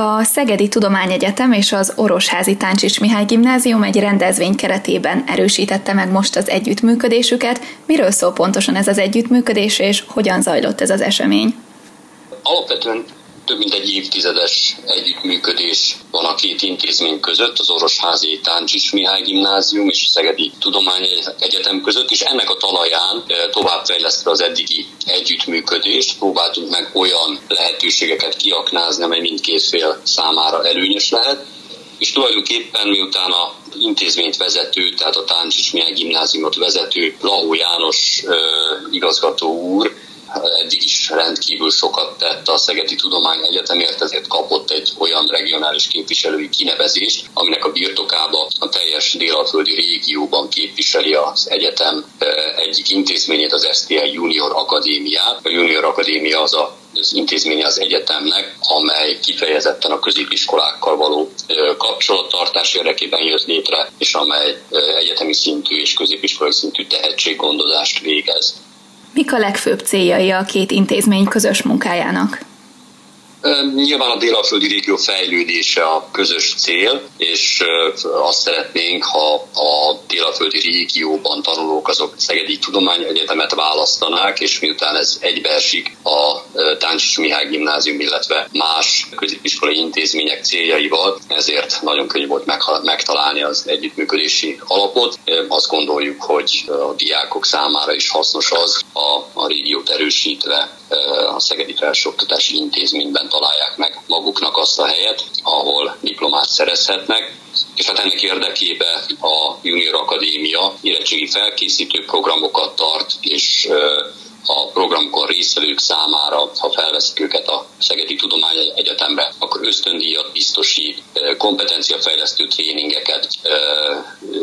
A Szegedi Tudományegyetem és az Orosházi Táncsics Mihály Gimnázium egy rendezvény keretében erősítette meg most az együttműködésüket. Miről szól pontosan ez az együttműködés, és hogyan zajlott ez az esemény? Alapvetően több mint egy évtizedes együttműködés van a két intézmény között, az Orosházi Táncsics Mihály Gimnázium és a Szegedi Tudományegyetem között, és ennek a talaján eh, továbbfejlesztve az eddigi együttműködést próbáltunk meg olyan lehetőségeket kiaknázni, amely mindkét fél számára előnyös lehet, és tulajdonképpen miután a intézményt vezető, tehát a Táncsics Mihály Gimnáziumot vezető Lahó János eh, igazgató úr eddig is rendkívül sokat tett a Szegedi Tudomány Egyetemért, ezért kapott egy olyan regionális képviselői kinevezést, aminek a birtokába a teljes délalföldi régióban képviseli az egyetem egyik intézményét, az STI Junior Akadémiát. A Junior Akadémia az a az intézménye az egyetemnek, amely kifejezetten a középiskolákkal való kapcsolattartás érdekében jött létre, és amely egyetemi szintű és középiskolai szintű tehetséggondozást végez. Mik a legfőbb céljai a két intézmény közös munkájának? Nyilván a délaföldi régió fejlődése a közös cél, és azt szeretnénk, ha a délaföldi régióban tanulók azok Szegedi Tudományegyetemet választanák, és miután ez egybeesik a Táncsics Mihály Gimnázium, illetve más középiskolai intézmények céljaival, ezért nagyon könnyű volt megtalálni az együttműködési alapot. Azt gondoljuk, hogy a diákok számára is hasznos az a, a régiót erősítve a Szegedi Felsőoktatási Intézményben találják meg maguknak azt a helyet, ahol diplomát szerezhetnek, és hát ennek érdekében a Junior Akadémia érettségi felkészítő programokat tart, és a programokon résztvevők számára, ha felveszik őket a Szegedi Tudomány Egyetemre, akkor ösztöndíjat biztosít, kompetenciafejlesztő tréningeket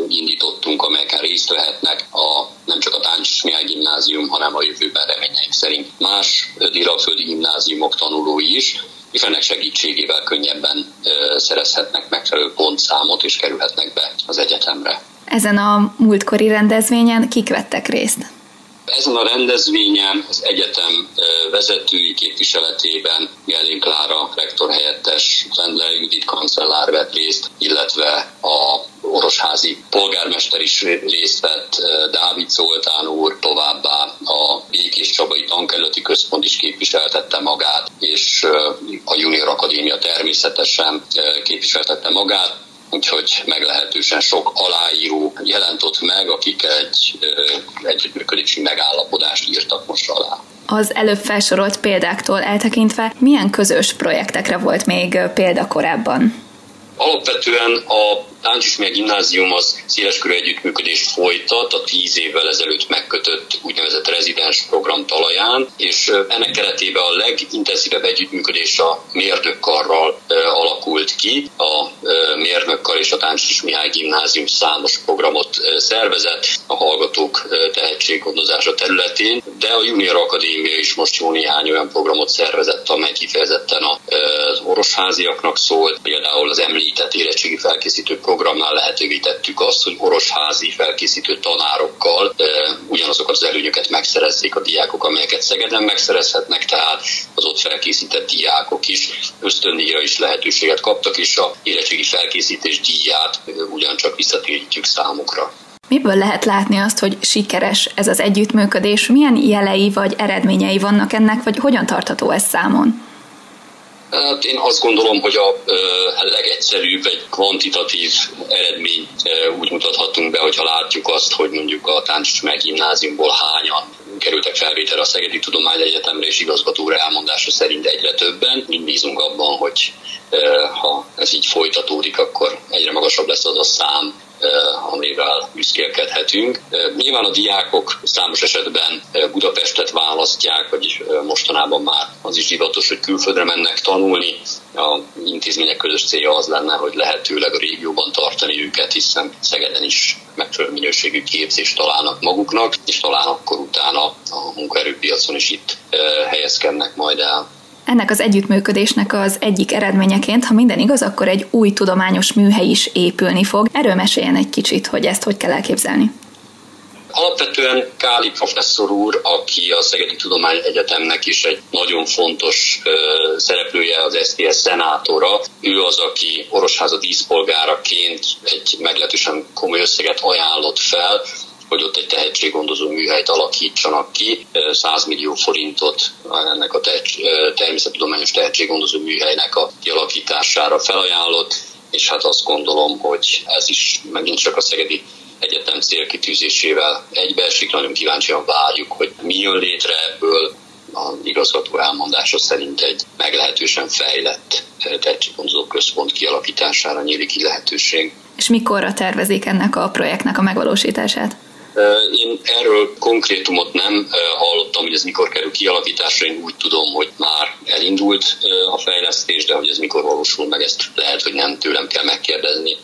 indítottunk, amelyeken részt vehetnek a, nem csak a Táncsis Mihály Gimnázium, hanem a jövőben reményeink szerint más délaföldi gimnáziumok tanulói is, és ennek segítségével könnyebben szerezhetnek megfelelő pontszámot és kerülhetnek be az egyetemre. Ezen a múltkori rendezvényen kik vettek részt? Ezen a rendezvényen az egyetem vezetői képviseletében Gelén Klára rektor helyettes, Lendler Judit kancellár vett részt, illetve a orosházi polgármester is részt vett, Dávid Zoltán úr, továbbá a Békés Csabai Tankerületi Központ is képviseltette magát, és a Junior Akadémia természetesen képviseltette magát úgyhogy meglehetősen sok aláíró jelentott meg, akik egy együttműködési megállapodást írtak most alá. Az előbb felsorolt példáktól eltekintve milyen közös projektekre volt még példa korábban? Alapvetően a Táncsis Gimnázium az széleskörű együttműködést folytat a tíz évvel ezelőtt megkötött úgynevezett rezidens program talaján, és ennek keretében a legintenzívebb együttműködés a mérnökkarral alakult ki. A mérnökkar és a Táncsis Mihály Gimnázium számos programot szervezett a hallgatók tehetséggondozása területén, de a Junior Akadémia is most jó néhány olyan programot szervezett, amely kifejezetten az orosháziaknak szólt, például az említett érettségi felkészítő programnál lehetővé tettük azt, hogy orosházi felkészítő tanárokkal e, ugyanazokat az előnyöket megszerezzék a diákok, amelyeket Szegeden megszerezhetnek, tehát az ott felkészített diákok is ösztöndíjra is lehetőséget kaptak, és a érettségi felkészítés díját e, ugyancsak visszatérítjük számukra. Miből lehet látni azt, hogy sikeres ez az együttműködés? Milyen jelei vagy eredményei vannak ennek, vagy hogyan tartható ez számon? Hát én azt gondolom, hogy a legegyszerűbb egy kvantitatív eredmény úgy mutathatunk be, hogyha látjuk azt, hogy mondjuk a Táncsics gimnáziumból hányan kerültek felvételre a Szegedi Tudományegyetemre, és igazgató elmondása szerint egyre többen. Mind bízunk abban, hogy ha ez így folytatódik, akkor egyre magasabb lesz az a szám, amivel büszkélkedhetünk. Eh, nyilván a diákok számos esetben eh, Budapestet választják, vagy mostanában már az is divatos, hogy külföldre mennek tanulni. A intézmények közös célja az lenne, hogy lehetőleg a régióban tartani őket, hiszen Szegeden is megfelelő minőségű képzést találnak maguknak, és talán akkor utána a munkaerőpiacon is itt helyezkednek majd el. Ennek az együttműködésnek az egyik eredményeként, ha minden igaz, akkor egy új tudományos műhely is épülni fog. Erről meséljen egy kicsit, hogy ezt hogy kell elképzelni. Alapvetően Káli professzor úr, aki a Szegedi Tudomány Egyetemnek is egy nagyon fontos uh, szereplője, az SZTS szenátora, ő az, aki Orosháza díszpolgáraként egy meglehetősen komoly összeget ajánlott fel, hogy ott egy tehetséggondozó műhelyt alakítsanak ki. 100 millió forintot ennek a természettudományos tehetséggondozó műhelynek a kialakítására felajánlott, és hát azt gondolom, hogy ez is megint csak a Szegedi Egyetem célkitűzésével egybeesik. Nagyon kíváncsian várjuk, hogy mi jön létre ebből, a igazgató elmondása szerint egy meglehetősen fejlett tehetséggondozó központ kialakítására nyílik ki lehetőség. És mikorra tervezik ennek a projektnek a megvalósítását? Én erről konkrétumot nem hallottam, hogy ez mikor kerül kialakításra. Én úgy tudom, hogy már elindult a fejlesztés, de hogy ez mikor valósul meg, ezt lehet, hogy nem tőlem kell megkérdezni.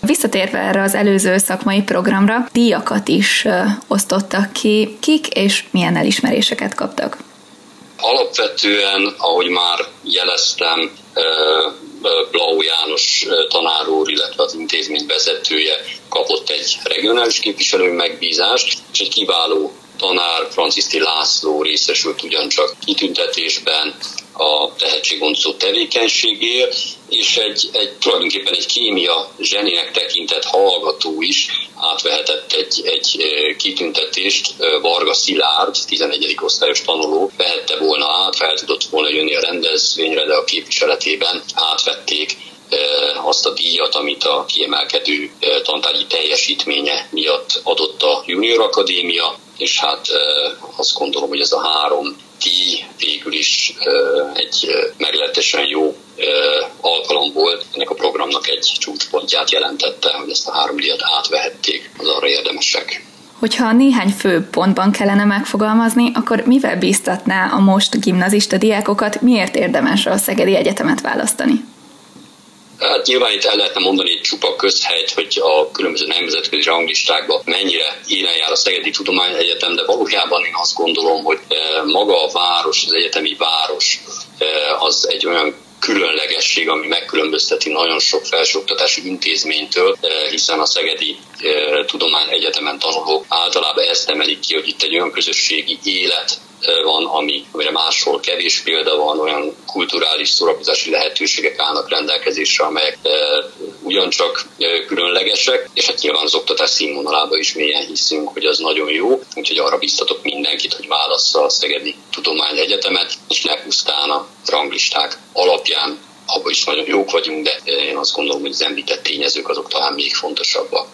Visszatérve erre az előző szakmai programra, díjakat is osztottak ki. Kik és milyen elismeréseket kaptak? Alapvetően, ahogy már jeleztem, Blau János tanár úr, illetve az intézmény vezetője kapott egy regionális képviselő megbízást, és egy kiváló tanár, Franciszti László részesült ugyancsak kitüntetésben a tehetséggondozó tevékenységért, és egy, egy tulajdonképpen egy kémia zseninek tekintett hallgató is átvehetett egy, egy kitüntetést, Varga Szilárd, 11. osztályos tanuló, vehette volna át, fel tudott volna jönni a rendezvényre, de a képviseletében átvették azt a díjat, amit a kiemelkedő tantárgyi teljesítménye miatt adott a Junior Akadémia, és hát azt gondolom, hogy ez a három díj végül is egy meglehetősen jó alkalom volt. Ennek a programnak egy csúcspontját jelentette, hogy ezt a három díjat átvehették az arra érdemesek. Hogyha néhány fő pontban kellene megfogalmazni, akkor mivel bíztatná a most gimnazista diákokat, miért érdemes a Szegedi Egyetemet választani? Hát nyilván itt el lehetne mondani csupa közhelyt, hogy a különböző nemzetközi ranglistákban mennyire élen jár a Szegedi Tudományegyetem, de valójában én azt gondolom, hogy eh, maga a város, az egyetemi város eh, az egy olyan különlegesség, ami megkülönbözteti nagyon sok felsőoktatási intézménytől, eh, hiszen a Szegedi Tudományegyetemen tanulók általában ezt emelik ki, hogy itt egy olyan közösségi élet van, ami, amire máshol kevés példa van, olyan kulturális szórakozási lehetőségek állnak rendelkezésre, amelyek e, ugyancsak e, különlegesek, és hát nyilván az oktatás színvonalában is mélyen hiszünk, hogy az nagyon jó, úgyhogy arra biztatok mindenkit, hogy válassza a Szegedi Tudományegyetemet, és ne pusztán a ranglisták alapján abban is nagyon jók vagyunk, de én azt gondolom, hogy az említett tényezők azok talán még fontosabbak.